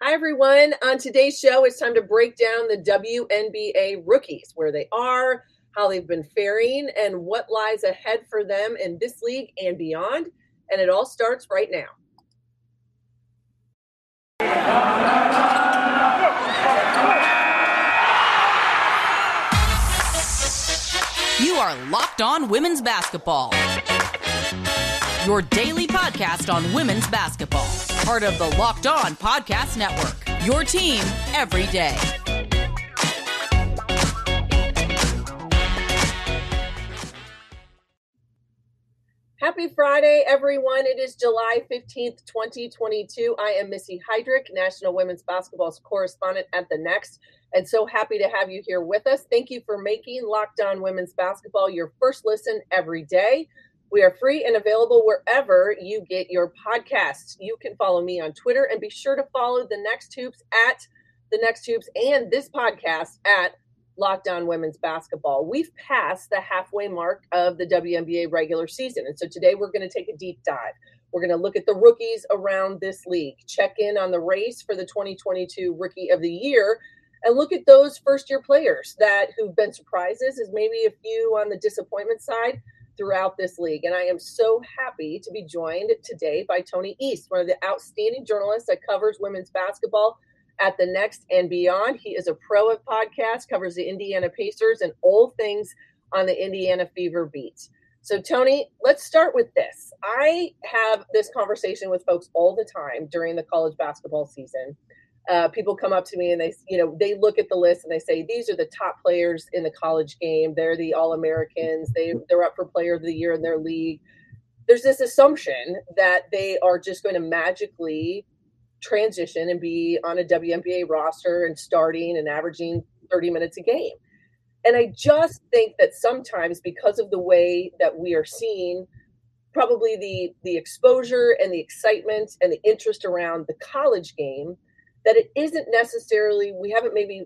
Hi, everyone. On today's show, it's time to break down the WNBA rookies, where they are, how they've been faring, and what lies ahead for them in this league and beyond. And it all starts right now. You are Locked On Women's Basketball, your daily podcast on women's basketball part of the Locked On Podcast Network. Your team every day. Happy Friday, everyone. It is July 15th, 2022. I am Missy Heidrick, National Women's Basketball's correspondent at The Next, and so happy to have you here with us. Thank you for making Locked On Women's Basketball your first listen every day. We are free and available wherever you get your podcasts. You can follow me on Twitter and be sure to follow the Next Hoops at the Next Hoops and this podcast at Locked On Women's Basketball. We've passed the halfway mark of the WNBA regular season. And so today we're going to take a deep dive. We're going to look at the rookies around this league, check in on the race for the 2022 Rookie of the Year, and look at those first year players that who've been surprises, as maybe a few on the disappointment side throughout this league. And I am so happy to be joined today by Tony East, one of the outstanding journalists that covers women's basketball at the Next and Beyond. He is a pro of podcast, covers the Indiana Pacers and all things on the Indiana Fever beat. So, Tony, let's start with this. I have this conversation with folks all the time during the college basketball season uh, people come up to me and they you know they look at the list and they say these are the top players in the college game. They're the all americans they they're up for player of the year in their league. There's this assumption that they are just going to magically transition and be on a WNBA roster and starting and averaging 30 minutes a game. And I just think that sometimes because of the way that we are seeing probably the the exposure and the excitement and the interest around the college game that it isn't necessarily we haven't maybe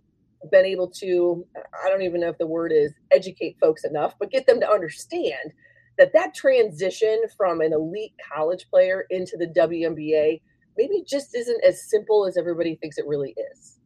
been able to i don't even know if the word is educate folks enough but get them to understand that that transition from an elite college player into the WNBA maybe just isn't as simple as everybody thinks it really is.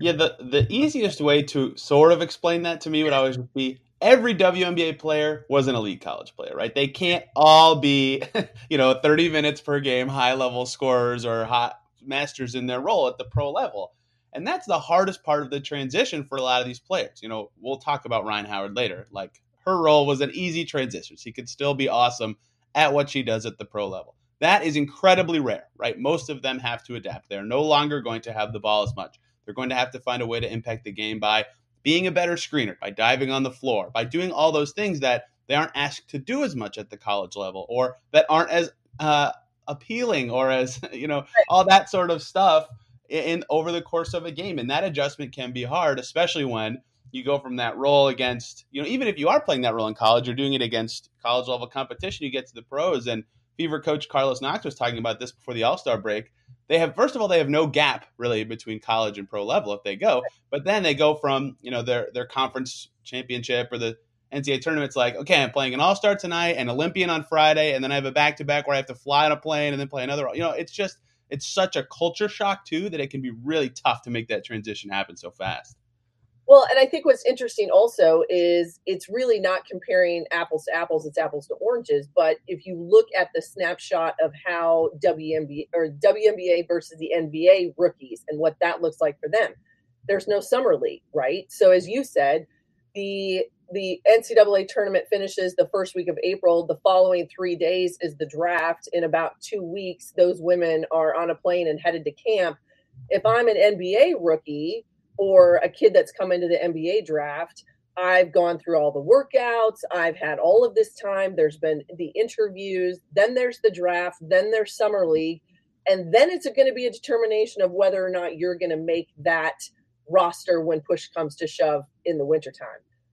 Yeah, the the easiest way to sort of explain that to me would always be every WNBA player was an elite college player, right? They can't all be, you know, 30 minutes per game high level scorers or hot masters in their role at the pro level. And that's the hardest part of the transition for a lot of these players. You know, we'll talk about Rhyne Howard later. Like her role was an easy transition. She could still be awesome at what she does at the pro level. That is incredibly rare, right? Most of them have to adapt. They're no longer going to have the ball as much. They're going to have to find a way to impact the game by being a better screener, by diving on the floor, by doing all those things that they aren't asked to do as much at the college level or that aren't as uh, appealing or as you know all that sort of stuff in over the course of a game. And that adjustment can be hard especially when you go from that role against you know even if you are playing that role in college you're doing it against college level competition you get to the pros. And fever coach carlos knox was talking about this before the all-star break. They have first of all they have no gap really between college and pro level if they go. But then they go from you know their their conference championship or the NCAA tournament's like, okay, I'm playing an All Star tonight, an Olympian on Friday, and then I have a back to back where I have to fly on a plane and then play another. You know, it's just it's such a culture shock too that it can be really tough to make that transition happen so fast. Well, and I think what's interesting also is it's really not comparing apples to apples; it's apples to oranges. But if you look at the snapshot of how WNBA or WNBA versus the NBA rookies and what that looks like for them, there's no summer league, right? So as you said, the the NCAA tournament finishes the first week of April. The following three days is the draft. In about two weeks, those women are on a plane and headed to camp. If I'm an NBA rookie or a kid that's come into the NBA draft, I've gone through all the workouts. I've had all of this time. There's been the interviews. Then there's the draft. Then there's summer league. And then it's going to be a determination of whether or not you're going to make that roster when push comes to shove in the wintertime.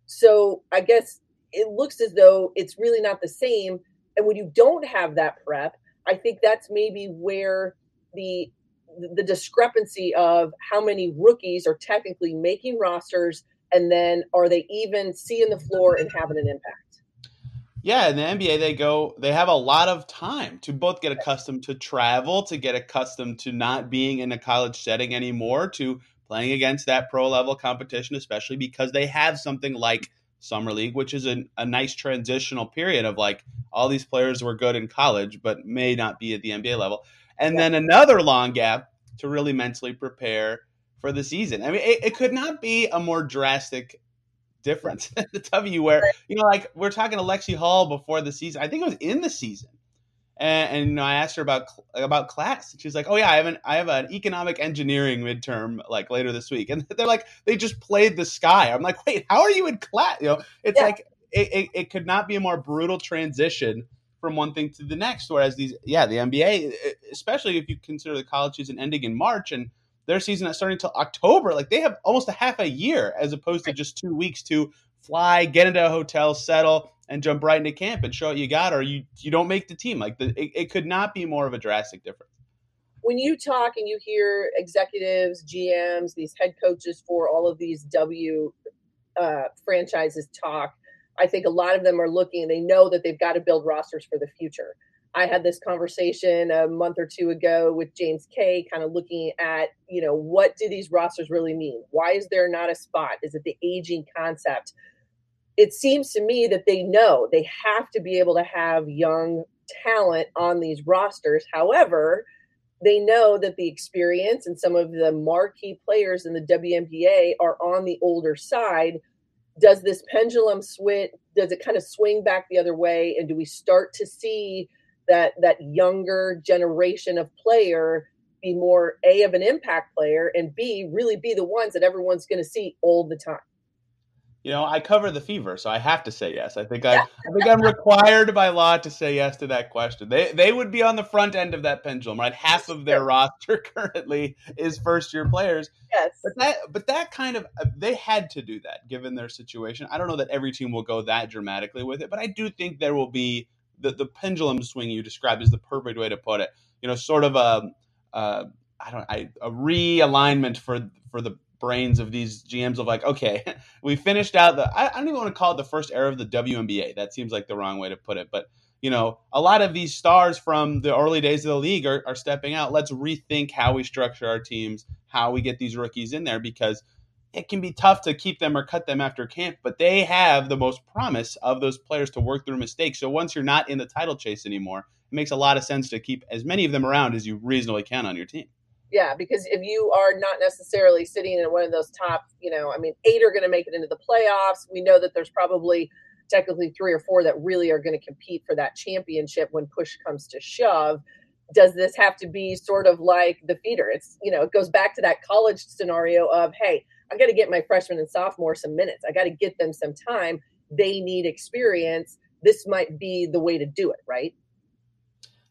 So I guess it looks as though it's really not the same. And when you don't have that prep, I think that's maybe where the the discrepancy of how many rookies are technically making rosters and then are they even seeing the floor and having an impact Yeah, in the NBA, they go, they have a lot of time to both get accustomed to travel, to get accustomed to not being in a college setting anymore, to playing against that pro level competition, especially because they have something like summer league, which is a, a nice transitional period of like all these players were good in college, but may not be at the NBA level. And yeah. then another long gap to really mentally prepare for the season. I mean, it, it could not be a more drastic difference. the W where, you know, like we're talking to Lexie Hull before the season. I think it was in the season and, and you know, I asked her about about class. She's like, "Oh yeah, I have an I have an economic engineering midterm like later this week." And they're like, they just played the sky. I'm like, wait, how are you in class? You know, it's yeah. like it, it, it, could not be a more brutal transition from one thing to the next. Whereas these, yeah, the NBA, especially if you consider the college season ending in March and their season not starting until October, like they have almost a half a year as opposed to just two weeks to fly, get into a hotel, settle and jump right into camp and show what you got, or you you don't make the team. Like the, it, it could not be more of a drastic difference. When you talk and you hear executives, GMs, these head coaches for all of these W uh, franchises talk, I think a lot of them are looking and they know that they've got to build rosters for the future. I had this conversation a month or two ago with James Kay, kind of looking at, you know, what do these rosters really mean? Why is there not a spot? Is it the aging concept? It seems to me that they know they have to be able to have young talent on these rosters. However, they know that the experience and some of the marquee players in the WNBA are on the older side. Does this pendulum switch? Does it kind of swing back the other way? And do we start to see that that younger generation of player be more a of an impact player and b really be the ones that everyone's going to see all the time? You know, I cover the fever, so I have to say yes. I think I, I think I'm required by law to say yes to that question. They they would be on the front end of that pendulum, right? Half of their roster currently is first year players. Yes, but that but that kind of uh, they had to do that given their situation. I don't know that every team will go that dramatically with it, but I do think there will be the the pendulum swing you described is the perfect way to put it. You know, sort of a. a I don't I, a realignment for for the brains of these GMs of like, okay, we finished out the I, I, don't even want to call it the first era of the WNBA. That seems like the wrong way to put it. But you know, a lot of these stars from the early days of the league are, are stepping out. Let's rethink how we structure our teams, how we get these rookies in there because it can be tough to keep them or cut them after camp, but they have the most promise of those players to work through mistakes. So once you're not in the title chase anymore, it makes a lot of sense to keep as many of them around as you reasonably can on your team. Yeah, because if you are not necessarily sitting in one of those top, you know, I mean, eight are going to make it into the playoffs. We know that there's probably technically three or four that really are going to compete for that championship when push comes to shove. Does this have to be sort of like the feeder? It's, you know, it goes back to that college scenario of, hey, I got to get my freshman and sophomore some minutes. I got to get them some time. They need experience. This might be the way to do it, right?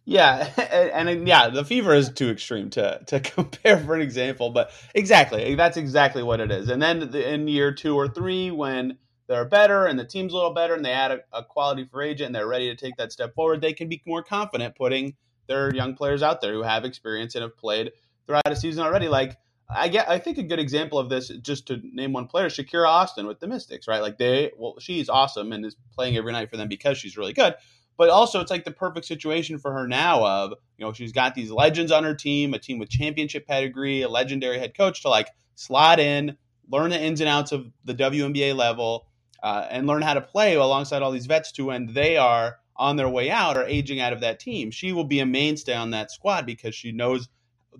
Yeah, and, and, yeah, the fever is too extreme to to compare for an example, but exactly that's exactly what it is. And then in year two or three, when they're better and the team's a little better, and they add a, a quality for agent and they're ready to take that step forward, they can be more confident putting their young players out there who have experience and have played throughout a season already. Like I get, I think a good example of this, just to name one player, Shakira Austin with the Mystics, right? Like they, well, she's awesome and is playing every night for them because she's really good but also it's like the perfect situation for her now of you know she's got these legends on her team a team with championship pedigree a legendary head coach to like slot in learn the ins and outs of the WNBA level uh, and learn how to play alongside all these vets to when they are on their way out or aging out of that team. She will be a mainstay on that squad because she knows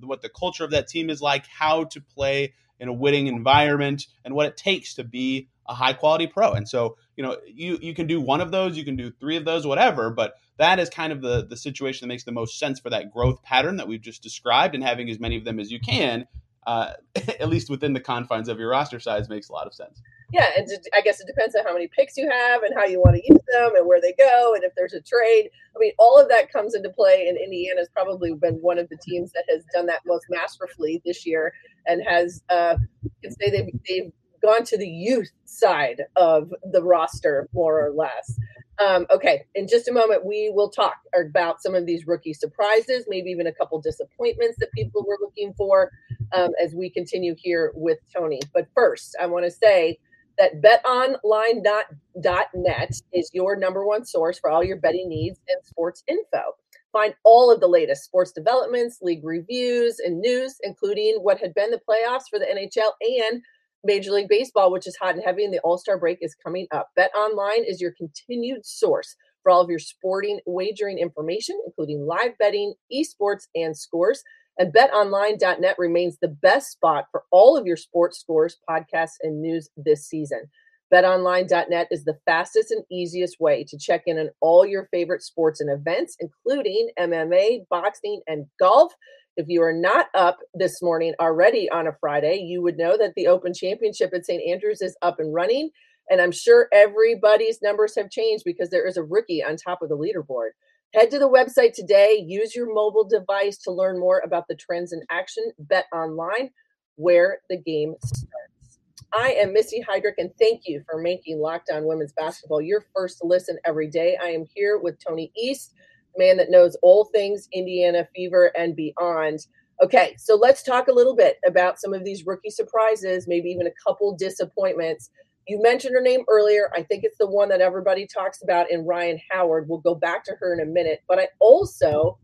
what the culture of that team is like how to play in a winning environment and what it takes to be a high quality pro. And so, you know, you you can do one of those, you can do three of those, whatever, but that is kind of the the situation that makes the most sense for that growth pattern that we've just described and having as many of them as you can uh, at least within the confines of your roster size makes a lot of sense. Yeah, and I guess it depends on how many picks you have and how you want to use them and where they go and if there's a trade. I mean, all of that comes into play, and Indiana's probably been one of the teams that has done that most masterfully this year and has, uh, can say they've, they've gone to the youth side of the roster, more or less. Um, okay, in just a moment, we will talk about some of these rookie surprises, maybe even a couple disappointments that people were looking for um, as we continue here with Tony. But first, I want to say that betonline.net is your number one source for all your betting needs and sports info. Find all of the latest sports developments, league reviews, and news, including what had been the playoffs for the NHL and Major League Baseball, which is hot and heavy, and the All Star break is coming up. Bet Online is your continued source for all of your sporting wagering information, including live betting, esports, and scores. And betonline.net remains the best spot for all of your sports scores, podcasts, and news this season. BetOnline.net is the fastest and easiest way to check in on all your favorite sports and events, including MMA, boxing, and golf. If you are not up this morning already on a Friday, you would know that the Open Championship at St. Andrews is up and running. And I'm sure everybody's numbers have changed because there is a rookie on top of the leaderboard. Head to the website today. Use your mobile device to learn more about the trends in action. Bet online where the game starts. I am Missy Heidrick, and thank you for making Locked On Women's Basketball your first listen every day. I am here with Tony East, man that knows all things Indiana Fever and beyond. Okay, so let's talk a little bit about some of these rookie surprises, maybe even a couple disappointments you mentioned her name earlier. I think it's the one that everybody talks about in Rhyne Howard. We'll go back to her in a minute. But I also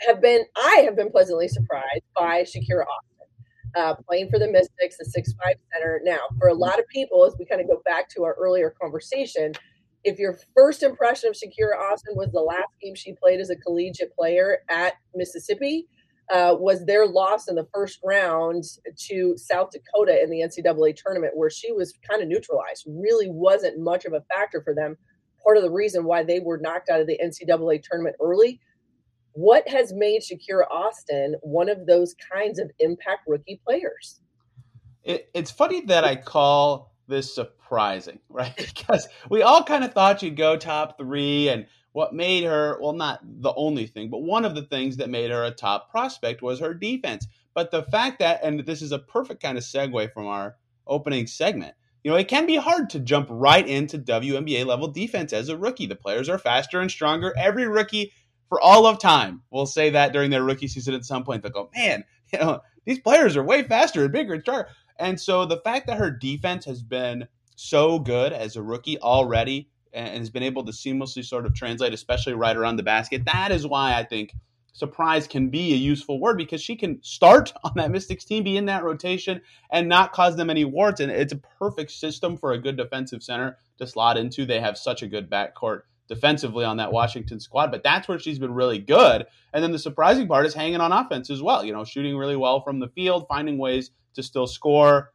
have been, I have been pleasantly surprised by Shakira Austin, uh, playing for the Mystics, the six-five center. Now, for a lot of people, as we kind of go back to our earlier conversation, if your first impression of Shakira Austin was the last game she played as a collegiate player at Mississippi, uh, was their loss in the first round to South Dakota in the NCAA tournament, where she was kind of neutralized, really wasn't much of a factor for them. Part of the reason why they were knocked out of the NCAA tournament early. What has made Shakira Austin one of those kinds of impact rookie players? It, it's funny that I call this surprising, right? because we all kind of thought she'd go top three and what made her, well, not the only thing, but one of the things that made her a top prospect was her defense. But the fact that, and this is a perfect kind of segue from our opening segment, you know, it can be hard to jump right into WNBA level defense as a rookie. The players are faster and stronger. Every rookie for all of time will say that during their rookie season at some point. They'll go, man, you know, these players are way faster and bigger and stronger. And so the fact that her defense has been so good as a rookie already and has been able to seamlessly sort of translate, especially right around the basket. That is why I think surprise can be a useful word because she can start on that Mystics team, be in that rotation, and not cause them any warts. And it's a perfect system for a good defensive center to slot into. They have such a good backcourt defensively on that Washington squad, but that's where she's been really good. And then the surprising part is hanging on offense as well, you know, shooting really well from the field, finding ways to still score.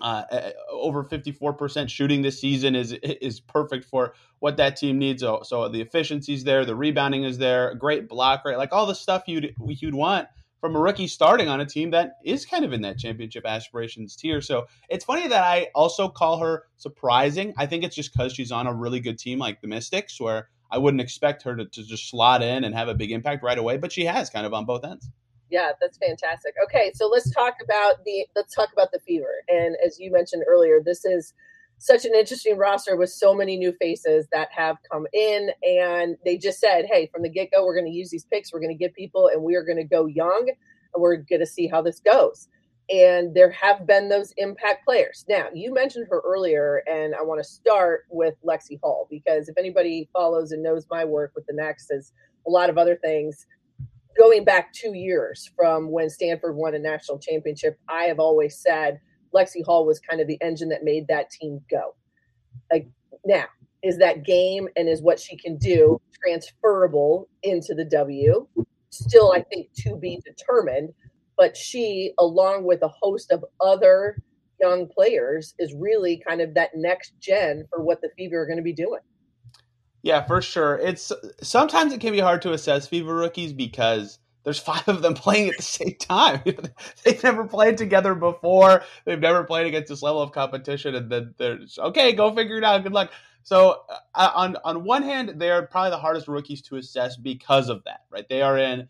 Uh, over 54% shooting this season is is perfect for what that team needs. So, so the efficiency's there, the rebounding is there, great block rate, like all the stuff you'd you'd want from a rookie starting on a team that is kind of in that championship aspirations tier. So it's funny that I also call her surprising. I think it's just because she's on a really good team like the Mystics, where I wouldn't expect her to, to just slot in and have a big impact right away, but she has kind of on both ends. Yeah, that's fantastic. Okay, so let's talk about the let's talk about the fever. And as you mentioned earlier, this is such an interesting roster with so many new faces that have come in and they just said, "Hey, from the get-go, we're going to use these picks, we're going to get people and we are going to go young and we're going to see how this goes." And there have been those impact players. Now, you mentioned her earlier, and I want to start with Lexie Hull because if anybody follows and knows my work with the Next, as a lot of other things, going back two years from when Stanford won a national championship, I have always said Lexie Hull was kind of the engine that made that team go. Like now, is that game and is what she can do transferable into the W? Still, I think to be determined. But she, along with a host of other young players, is really kind of that next gen for what the Fever are going to be doing. Yeah, for sure. It's sometimes it can be hard to assess Fever rookies because there's five of them playing at the same time. They've never played together before. They've never played against this level of competition, and then there's okay, go figure it out. Good luck. So uh, on on one hand, they're probably the hardest rookies to assess because of that. Right? They are in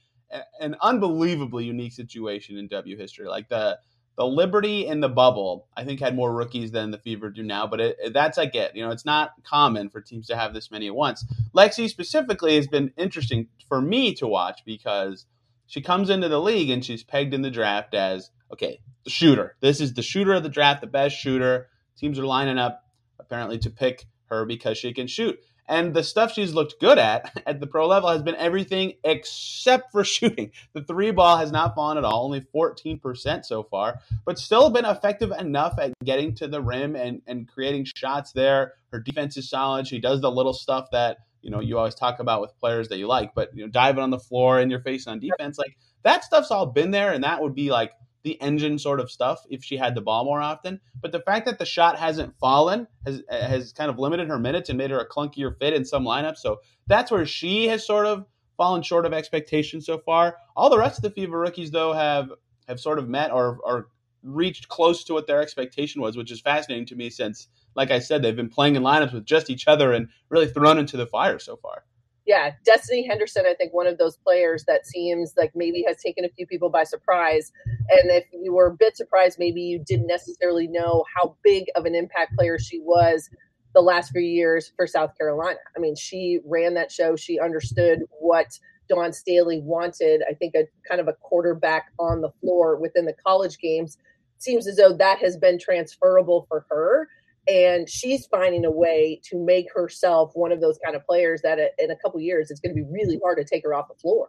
an unbelievably unique situation in W history. Like the the Liberty and the Bubble, I think, had more rookies than the Fever do now, but it, that's I get. You know, it's not common for teams to have this many at once. Lexi specifically has been interesting for me to watch because she comes into the league and she's pegged in the draft as okay, the shooter. This is the shooter of the draft, the best shooter. teams are lining up apparently to pick her because she can shoot. And the stuff she's looked good at at the pro level has been everything except for shooting. The three ball has not fallen at all, only 14% so far, but still been effective enough at getting to the rim and, and creating shots there. Her defense is solid. She does the little stuff that, you know, you always talk about with players that you like, but, you know, diving on the floor and your face on defense, like that stuff's all been there. And that would be like the engine sort of stuff if she had the ball more often. But the fact that the shot hasn't fallen has has kind of limited her minutes and made her a clunkier fit in some lineups. So that's where she has sort of fallen short of expectations so far. All the rest of the Fever rookies though have have sort of met or or reached close to what their expectation was, which is fascinating to me since, like I said, they've been playing in lineups with just each other and really thrown into the fire so far yeah, Destiny Henderson, I think one of those players that seems like maybe has taken a few people by surprise. And if you were a bit surprised, maybe you didn't necessarily know how big of an impact player she was the last few years for South Carolina. I mean, she ran that show, she understood what Dawn Staley wanted. I think a kind of a quarterback on the floor within the college games. Seems as though that has been transferable for her and she's finding a way to make herself one of those kind of players that in a couple years it's going to be really hard to take her off the floor.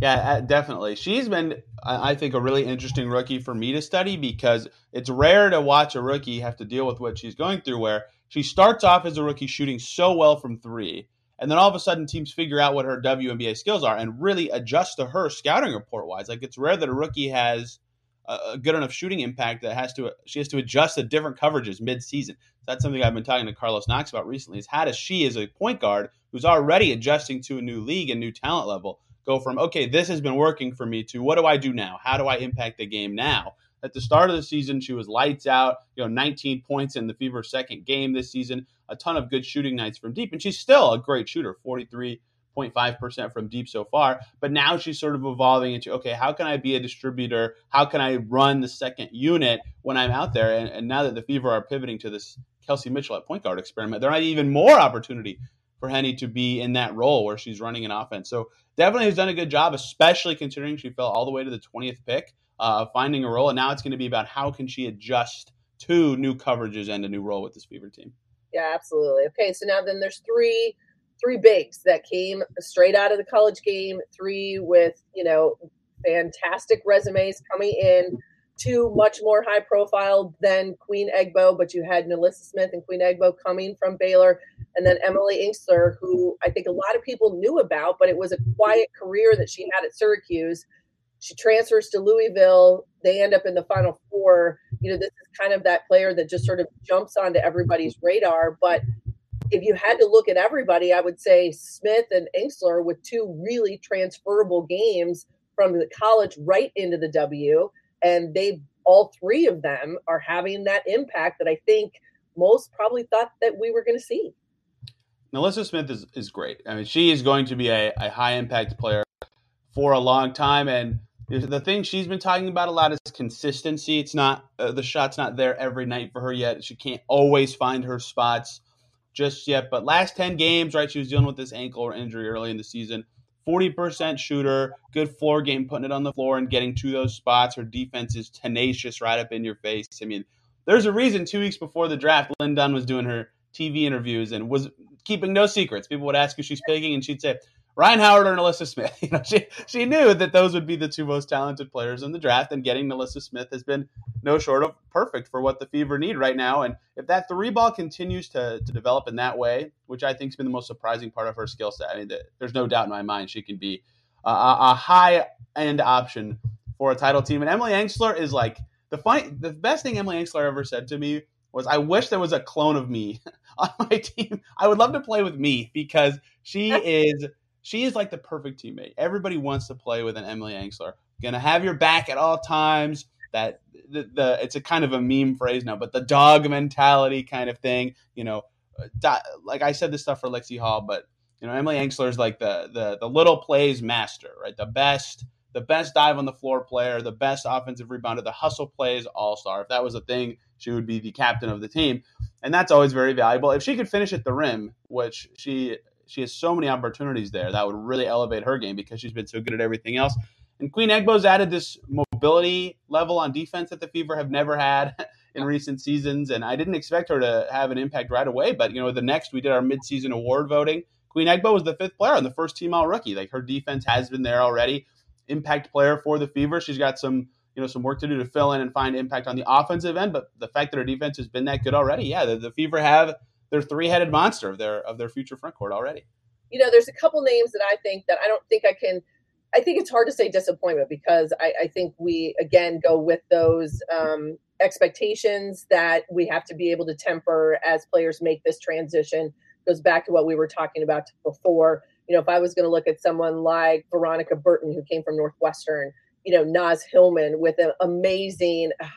Yeah, uh, definitely. She's been, I think, a really interesting rookie for me to study because it's rare to watch a rookie have to deal with what she's going through, where she starts off as a rookie shooting so well from three, and then all of a sudden teams figure out what her WNBA skills are and really adjust to her scouting report wise. Like it's rare that a rookie has a good enough shooting impact that has to she has to adjust to different coverages mid-season. That's something I've been talking to Carlos Knox about recently. Is how does she, as a point guard who's already adjusting to a new league and new talent level, go from okay, this has been working for me to what do I do now? How do I impact the game now? At the start of the season, she was lights out. You know, 19 points in the Fever second game this season. A ton of good shooting nights from deep, and she's still a great shooter. 43 0.5% from deep so far. But now she's sort of evolving into okay, how can I be a distributor? How can I run the second unit when I'm out there? And, and now that the Fever are pivoting to this Kelsey Mitchell at point guard experiment, there might be even more opportunity for Henny to be in that role where she's running an offense. So definitely has done a good job, especially considering she fell all the way to the 20th pick uh, finding a role. And now it's going to be about how can she adjust to new coverages and a new role with this Fever team. Yeah, absolutely. Okay, so now then there's three three bigs that came straight out of the college game, three with, you know, fantastic resumes coming in, two much more high profile than Queen Egbo, but you had NaLyssa Smith and Queen Egbo coming from Baylor, and then Emily Engstler, who I think a lot of people knew about, but it was a quiet career that she had at Syracuse. She transfers to Louisville. They end up in the Final Four. You know, this is kind of that player that just sort of jumps onto everybody's radar, but if you had to look at everybody, I would say Smith and Engstler with two really transferable games from the college right into the W. And they all three of them are having that impact that I think most probably thought that we were going to see. NaLyssa Smith is, is great. I mean, she is going to be a, a high impact player for a long time. And the thing she's been talking about a lot is consistency. It's not uh, the shot's not there every night for her yet. She can't always find her spots just yet. But last 10 games, right, she was dealing with this ankle or injury early in the season. 40% shooter, good floor game, putting it on the floor and getting to those spots. Her defense is tenacious right up in your face. I mean, there's a reason two weeks before the draft, Lin Dunn was doing her TV interviews and was keeping no secrets. People would ask who she's picking, and she'd say, Rhyne Howard or NaLyssa Smith. You know, she she knew that those would be the two most talented players in the draft, and getting NaLyssa Smith has been no short of perfect for what the Fever need right now. And if that three ball continues to, to develop in that way, which I think has been the most surprising part of her skill set, I mean, there's no doubt in my mind she can be a, a high end option for a title team. And Emily Engstler is like the funny, the best thing Emily Engstler ever said to me was, "I wish there was a clone of me on my team. I would love to play with me because she is." She is like the perfect teammate. Everybody wants to play with an Emily Engstler. Gonna have your back at all times. That the, the it's a kind of a meme phrase now, but the dog mentality kind of thing. You know, uh, like I said this stuff for Lexie Hull, but you know Emily Engstler is like the the the little plays master, right? The best the best dive on the floor player, the best offensive rebounder, the hustle plays all star. If that was a thing, she would be the captain of the team, and that's always very valuable. If she could finish at the rim, which she she has so many opportunities there that would really elevate her game because she's been so good at everything else. And Queen Egbo's added this mobility level on defense that the Fever have never had in recent seasons, and I didn't expect her to have an impact right away. But you know, the next we did our midseason award voting. Queen Egbo was the fifth player on the first team all rookie. Like her defense has been there already. Impact player for the Fever. She's got some you know some work to do to fill in and find impact on the offensive end. But the fact that her defense has been that good already, yeah, the, the Fever have their three headed monster of their of their future front court already. You know, there's a couple names that I think that I don't think I can. I think it's hard to say disappointment because I, I think we again go with those um, expectations that we have to be able to temper as players make this transition. Goes back to what we were talking about before. You know, if I was going to look at someone like Veronica Burton, who came from Northwestern, you know, Naz Hillmon with an amazing uh,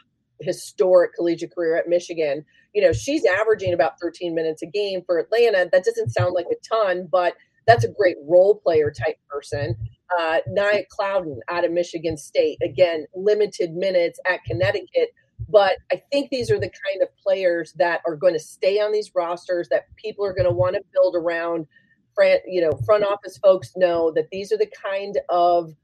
historic collegiate career at Michigan. You know, she's averaging about 13 minutes a game for Atlanta. That doesn't sound like a ton, but that's a great role player type person. Uh, Nia Clouden out of Michigan State, again, limited minutes at Connecticut. But I think these are the kind of players that are going to stay on these rosters that people are going to want to build around. Front, you know, front office folks know that these are the kind of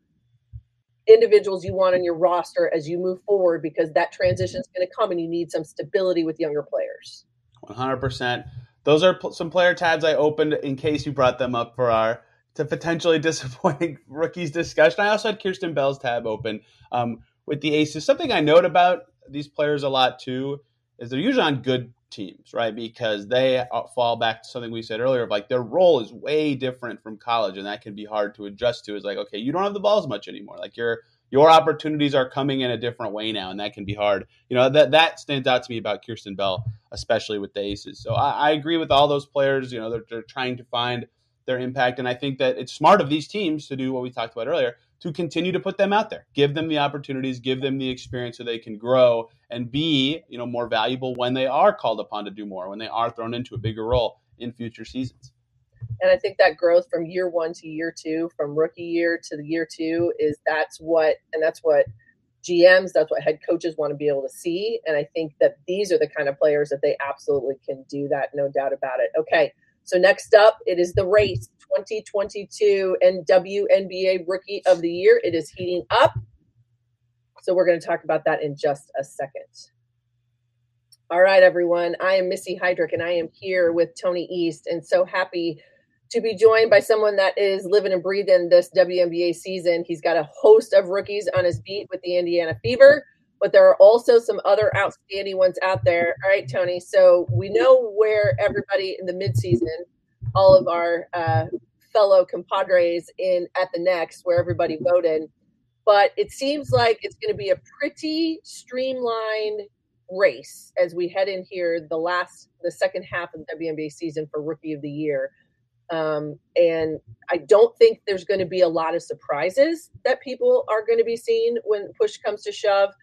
individuals you want on your roster as you move forward because that transition is going to come and you need some stability with younger players. 100%. Those are some player tabs I opened in case you brought them up for our to potentially disappointing rookies discussion. I also had Kierstan Bell's tab open um, with the Aces. Something I note about these players a lot too is they're usually on good teams, right? Because they uh, fall back to something we said earlier of like their role is way different from college, and that can be hard to adjust to. Is like, okay, you don't have the balls much anymore. Like your your opportunities are coming in a different way now, and that can be hard. You know that that stands out to me about Kierstan Bell, especially with the Aces. So I, I agree with all those players. You know, they're, they're trying to find their impact, and I think that it's smart of these teams to do what we talked about earlier to continue to put them out there, give them the opportunities, give them the experience so they can grow and be, you know, more valuable when they are called upon to do more, when they are thrown into a bigger role in future seasons. And I think that growth from year one to year two, from rookie year to the year two, is that's what, and that's what GMs, that's what head coaches want to be able to see. And I think that these are the kind of players that they absolutely can do that, no doubt about it. Okay. So next up, it is the race 2022 and WNBA Rookie of the Year. It is heating up. So we're going to talk about that in just a second. All right, everyone. I am Missy Heidrick, and I am here with Tony East, and so happy to be joined by someone that is living and breathing this WNBA season. He's got a host of rookies on his beat with the Indiana Fever but there are also some other outstanding ones out there. All right, Tony. So we know where everybody in the midseason, all of our uh, fellow compadres in at the next, where everybody voted. But it seems like it's going to be a pretty streamlined race as we head in here the last the second half of the WNBA season for Rookie of the Year. Um, and I don't think there's going to be a lot of surprises that people are going to be seeing when push comes to shove.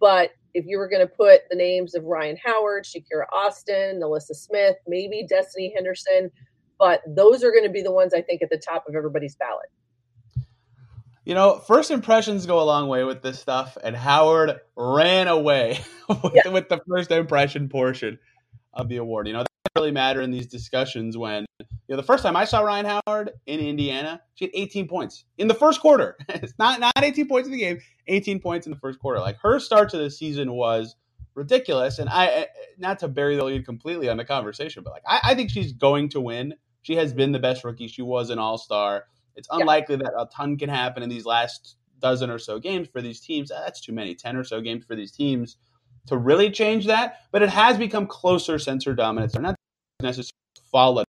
But if you were going to put the names of Rhyne Howard, Shakira Austin, NaLyssa Smith, maybe Destiny Henderson, but those are going to be the ones I think at the top of everybody's ballot. You know, first impressions go a long way with this stuff, and Howard ran away with, yeah. with the first impression portion of the award. You know, really matter in these discussions when you know the first time I saw Rhyne Howard in Indiana, she had 18 points in the first quarter. it's not not 18 points in the game, 18 points in the first quarter. Like her start to the season was ridiculous, and I eh, not to bury the lead completely on the conversation, but like I, I think she's going to win. She has been the best rookie. She was an All Star. It's unlikely yeah. that a ton can happen in these last dozen or so games for these teams. That's too many, 10 or so games for these teams to really change that. But it has become closer her dominance. They're not necessarily fallen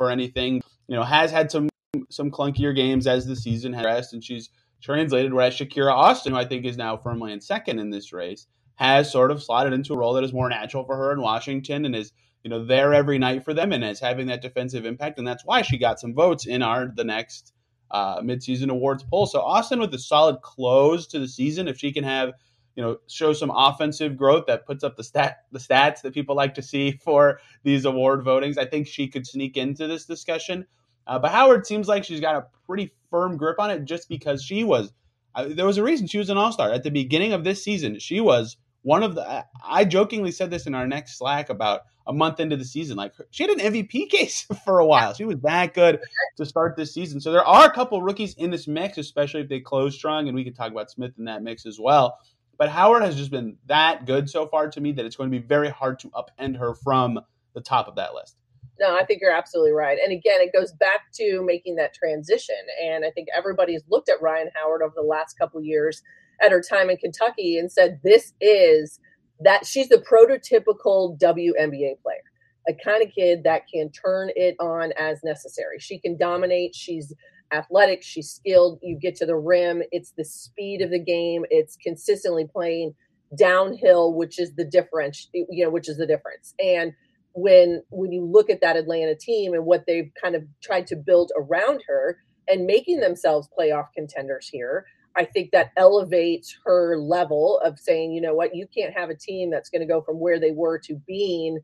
or anything. You know, has had some some clunkier games as the season has progressed, and she's translated. Whereas Shakira Austin, who I think is now firmly in second in this race, has sort of slotted into a role that is more natural for her in Washington and is you know there every night for them and is having that defensive impact, and that's why she got some votes in our the next uh, midseason awards poll. So Austin with a solid close to the season, if she can have you know show some offensive growth that puts up the stat the stats that people like to see for these award votings. I think she could sneak into this discussion. Uh, but Howard seems like she's got a pretty firm grip on it just because she was. Uh, there was a reason she was an all star at the beginning of this season. She was one of the. I jokingly said this in our next Slack about a month into the season. Like she had an MVP case for a while. She was that good to start this season. So there are a couple rookies in this mix, especially if they close strong, and we could talk about Smith in that mix as well. But Howard has just been that good so far to me that it's going to be very hard to upend her from the top of that list. No, I think you're absolutely right. And again, it goes back to making that transition. And I think everybody's looked at Rhyne Howard over the last couple years at her time in Kentucky and said, this is that she's the prototypical WNBA player, a kind of kid that can turn it on as necessary. She can dominate. She's athletic. She's skilled. You get to the rim. It's the speed of the game. It's consistently playing downhill, which is the difference, you know, which is the difference. And when when you look at that Atlanta team and what they've kind of tried to build around her and making themselves playoff contenders here, I think that elevates her level of saying, you know what, you can't have a team that's going to go from where they were to being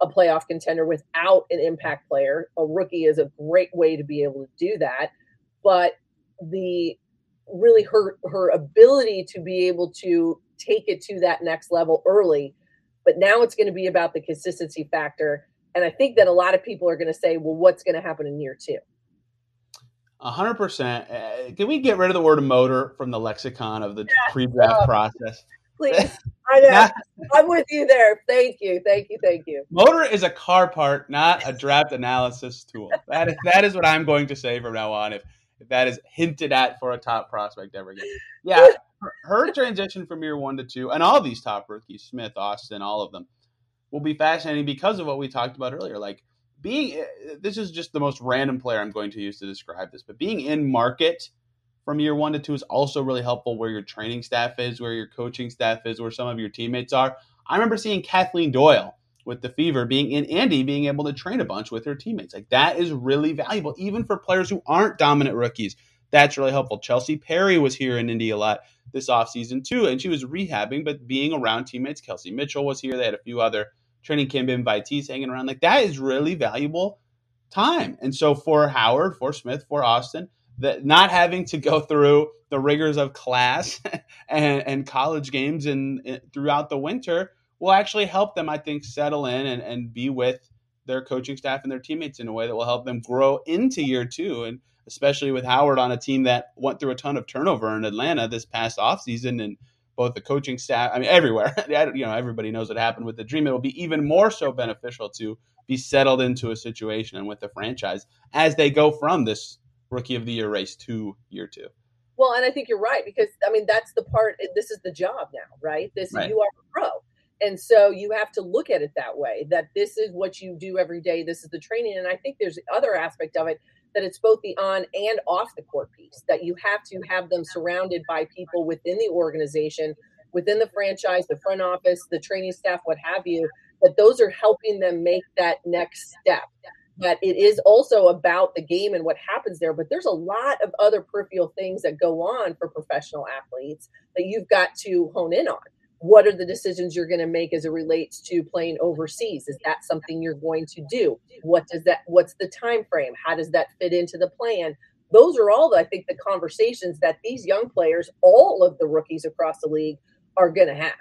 a playoff contender without an impact player. A rookie is a great way to be able to do that. But the really her her ability to be able to take it to that next level early but now it's going to be about the consistency factor. And I think that a lot of people are going to say, well, what's going to happen in year two? A hundred percent. Uh, can we get rid of the word motor from the lexicon of the yeah, pre-draft uh, process? Please, I know. I'm with you there. Thank you, thank you, thank you. Motor is a car part, not a draft analysis tool. That is that is what I'm going to say from now on. If that is hinted at for a top prospect ever again, yeah, her transition from year one to two, and all these top rookies, Smith, Austin, all of them, will be fascinating because of what we talked about earlier. Like being, eh, this is just the most random player I'm going to use to describe this, but being in market from year one to two is also really helpful where your training staff is, where your coaching staff is, where some of your teammates are. I remember seeing Kathleen Doyle with the Fever being in Indy being able to train a bunch with her teammates. Like that is really valuable, even for players who aren't dominant rookies. That's really helpful. Chelsey Perry was here in Indy a lot this offseason too, and she was rehabbing, but being around teammates. Kelsey Mitchell was here. They had a few other training camp invitees hanging around. Like that is really valuable time. And so for Howard, for Smith, for Austin, that not having to go through the rigors of class and, and college games and throughout the winter will actually help them, I think, settle in and, and be with their coaching staff and their teammates in a way that will help them grow into year two. And especially with Howard on a team that went through a ton of turnover in Atlanta this past offseason and both the coaching staff, I mean, everywhere. you know, everybody knows what happened with the Dream. It will be even more so beneficial to be settled into a situation and with the franchise as they go from this rookie of the year race to year two. Well, and I think you're right because I mean that's the part. This is the job now, right? This right. you are a pro, and so you have to look at it that way. That this is what you do every day. This is the training, and I think there's the other aspect of it that it's both the on and off the court piece, that you have to have them surrounded by people within the organization, within the franchise, the front office, the training staff, what have you, that those are helping them make that next step. That it is also about the game and what happens there, but there's a lot of other peripheral things that go on for professional athletes that you've got to hone in on what are the decisions you're going to make as it relates to playing overseas? Is that something you're going to do? What does that what's the time frame how does that fit into the plan? Those are all i think the conversations that these young players all of the rookies across the league are going to have.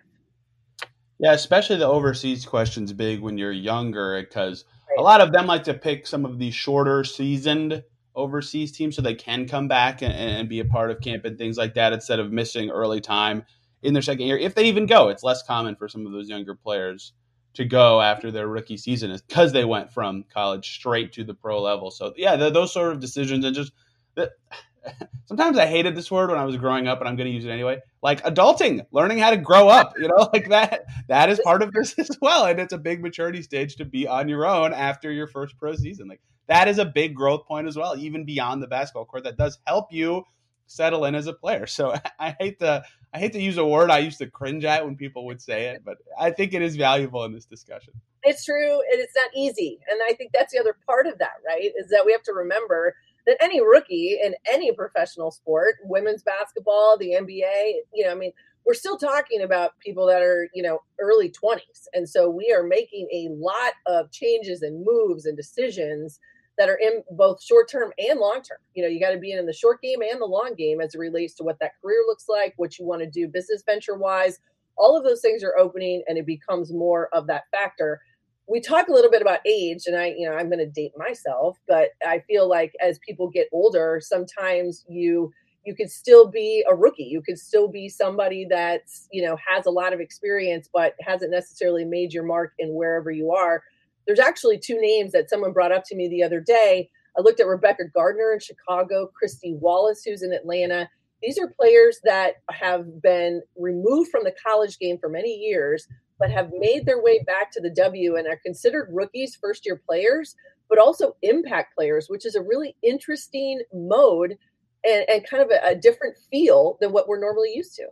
Yeah especially the overseas questions big when you're younger because right. a lot of them like to pick some of the shorter seasoned overseas teams so they can come back and, and be a part of camp and things like that instead of missing early time in their second year, if they even go. It's less common for some of those younger players to go after their rookie season is because they went from college straight to the pro level. So yeah, those sort of decisions and just that. Sometimes I hated this word when I was growing up, and I'm going to use it anyway. Like adulting, learning how to grow up, you know, like that. That is part of this as well, and it's a big maturity stage to be on your own after your first pro season. Like that is a big growth point as well, even beyond the basketball court. That does help you settle in as a player. So I hate to I hate to use a word I used to cringe at when people would say it, but I think it is valuable in this discussion. It's true, and it's not easy. And I think that's the other part of that, right? Is that we have to remember that any rookie in any professional sport, women's basketball, the NBA, you know, I mean, we're still talking about people that are, you know, early 20s. And so we are making a lot of changes and moves and decisions that are in both short term and long term. You know, you got to be in the short game and the long game as it relates to what that career looks like, what you want to do business venture wise. All of those things are opening and it becomes more of that factor. We talk a little bit about age, and I, you know, I'm going to date myself, but I feel like as people get older, sometimes you you could still be a rookie. You could still be somebody that's, you know, has a lot of experience, but hasn't necessarily made your mark in wherever you are. There's actually two names that someone brought up to me the other day. I looked at Rebekah Gardner in Chicago, Kristy Wallace, who's in Atlanta. These are players that have been removed from the college game for many years, but have made their way back to the W and are considered rookies, first year players, but also impact players, which is a really interesting mode and, and kind of a, a different feel than what we're normally used to.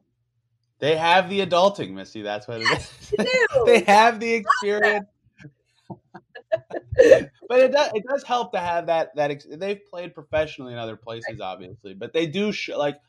They have the adulting, Missy. That's what it is. they have the experience. But it does it does help to have that that ex- they've played professionally in other places, obviously, but they do sh- like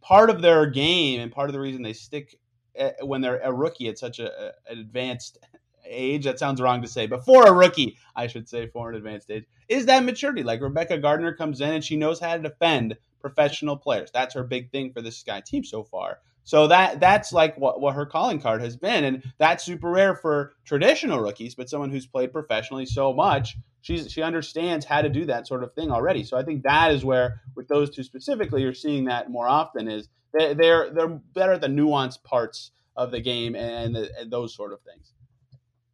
part of their game and part of the reason they stick eh, when they're a rookie at such a, an advanced age. That sounds wrong to say, but for a rookie, I should say for an advanced age, is that maturity. Like Rebekah Gardner comes in and she knows how to defend professional players. That's her big thing for this Sky team so far. So that that's like what, what her calling card has been, and that's super rare for traditional rookies. But someone who's played professionally so much, she's she understands how to do that sort of thing already. So I think that is where, with those two specifically, you're seeing that more often. Is they, they're they're better at the nuanced parts of the game and, the, and those sort of things.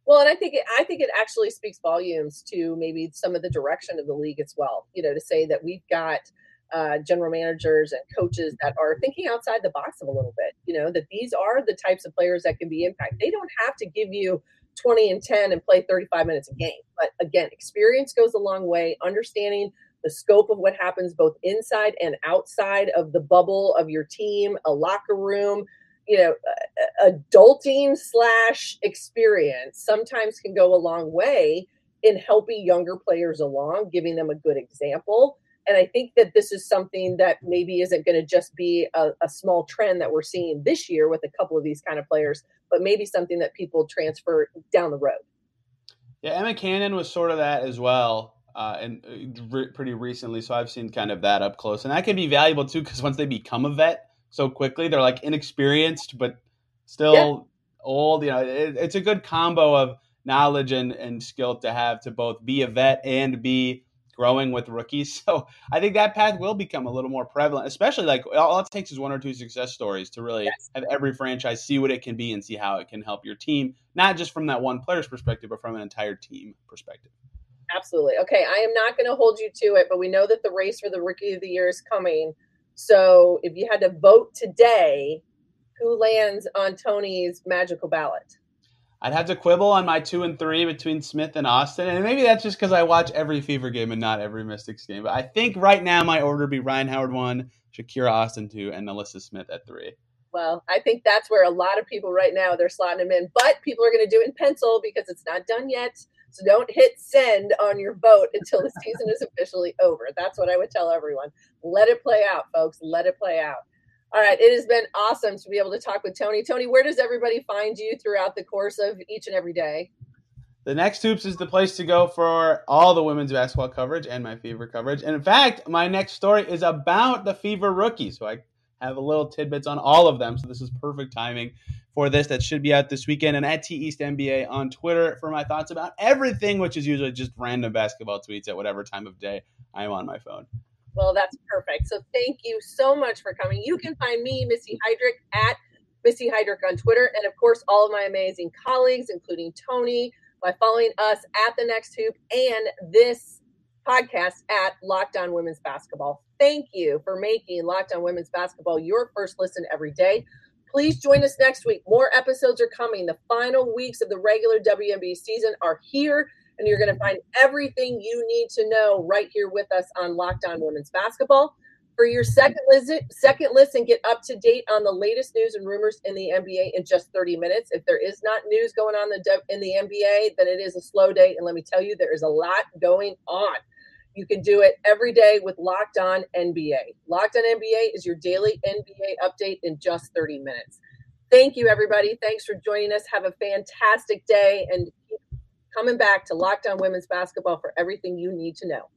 Well, and I think it, I think it actually speaks volumes to maybe some of the direction of the league as well. You know, to say that we've got uh, general managers and coaches that are thinking outside the box a little bit. You know, that these are the types of players that can be impact. They don't have to give you 20 and 10 and play 35 minutes a game. But again, experience goes a long way. Understanding the scope of what happens both inside and outside of the bubble of your team, a locker room, you know, adulting slash experience sometimes can go a long way in helping younger players along, giving them a good example and I think that this is something that maybe isn't going to just be a, a, small trend that we're seeing this year with a couple of these kind of players, but maybe something that people transfer down the road. Yeah, Emma Cannon was sort of that as well, uh, and uh, re- pretty recently. So I've seen kind of that up close, and that can be valuable too because once they become a vet so quickly, they're like inexperienced but still yeah. old. You know, it, it's a good combo of knowledge and, and skill to have to both be a vet and be growing with rookies. So I think that path will become a little more prevalent, especially like all it takes is one or two success stories to really yes. have every franchise see what it can be and see how it can help your team, not just from that one player's perspective, but from an entire team perspective. Absolutely. Okay, I am not going to hold you to it, but we know that the race for the rookie of the year is coming. So if you had to vote today, who lands on Tony's magical ballot? I'd have to quibble on my two and three between Smith and Austin, and maybe that's just because I watch every Fever game and not every Mystics game. But I think right now my order would be Rhyne Howard one, Shakira Austin two, and NaLyssa Smith at three. Well, I think that's where a lot of people right now they're slotting them in, but people are going to do it in pencil because it's not done yet. So don't hit send on your vote until the season is officially over. That's what I would tell everyone. Let it play out, folks. Let it play out. All right. It has been awesome to be able to talk with Tony. Tony, where does everybody find you throughout the course of each and every day? The next hoops is the place to go for all the women's basketball coverage and my Fever coverage. And in fact, my next story is about the Fever rookies. So I have a little tidbits on all of them. So this is perfect timing for this. That should be out this weekend. And at T East NBA on Twitter for my thoughts about everything, which is usually just random basketball tweets at whatever time of day I am on my phone. Well, that's perfect. So thank you so much for coming. You can find me, Missy Heidrick, at Missy Heidrick on Twitter. And of course, all of my amazing colleagues, including Tony, by following us at The Next Hoop and this podcast at Locked On Women's Basketball. Thank you for making Locked On Women's Basketball your first listen every day. Please join us next week. More episodes are coming. The final weeks of the regular WNBA season are here and you're going to find everything you need to know right here with us on Locked On Women's Basketball. For your second listen, second listen, get up to date on the latest news and rumors in the NBA in just 30 minutes. If there is not news going on in the NBA, then it is a slow day. And let me tell you, there is a lot going on. You can do it every day with Locked On NBA. Locked On NBA is your daily NBA update in just 30 minutes. Thank you, everybody. Thanks for joining us. Have a fantastic day and coming back to Locked On Women's Basketball for everything you need to know.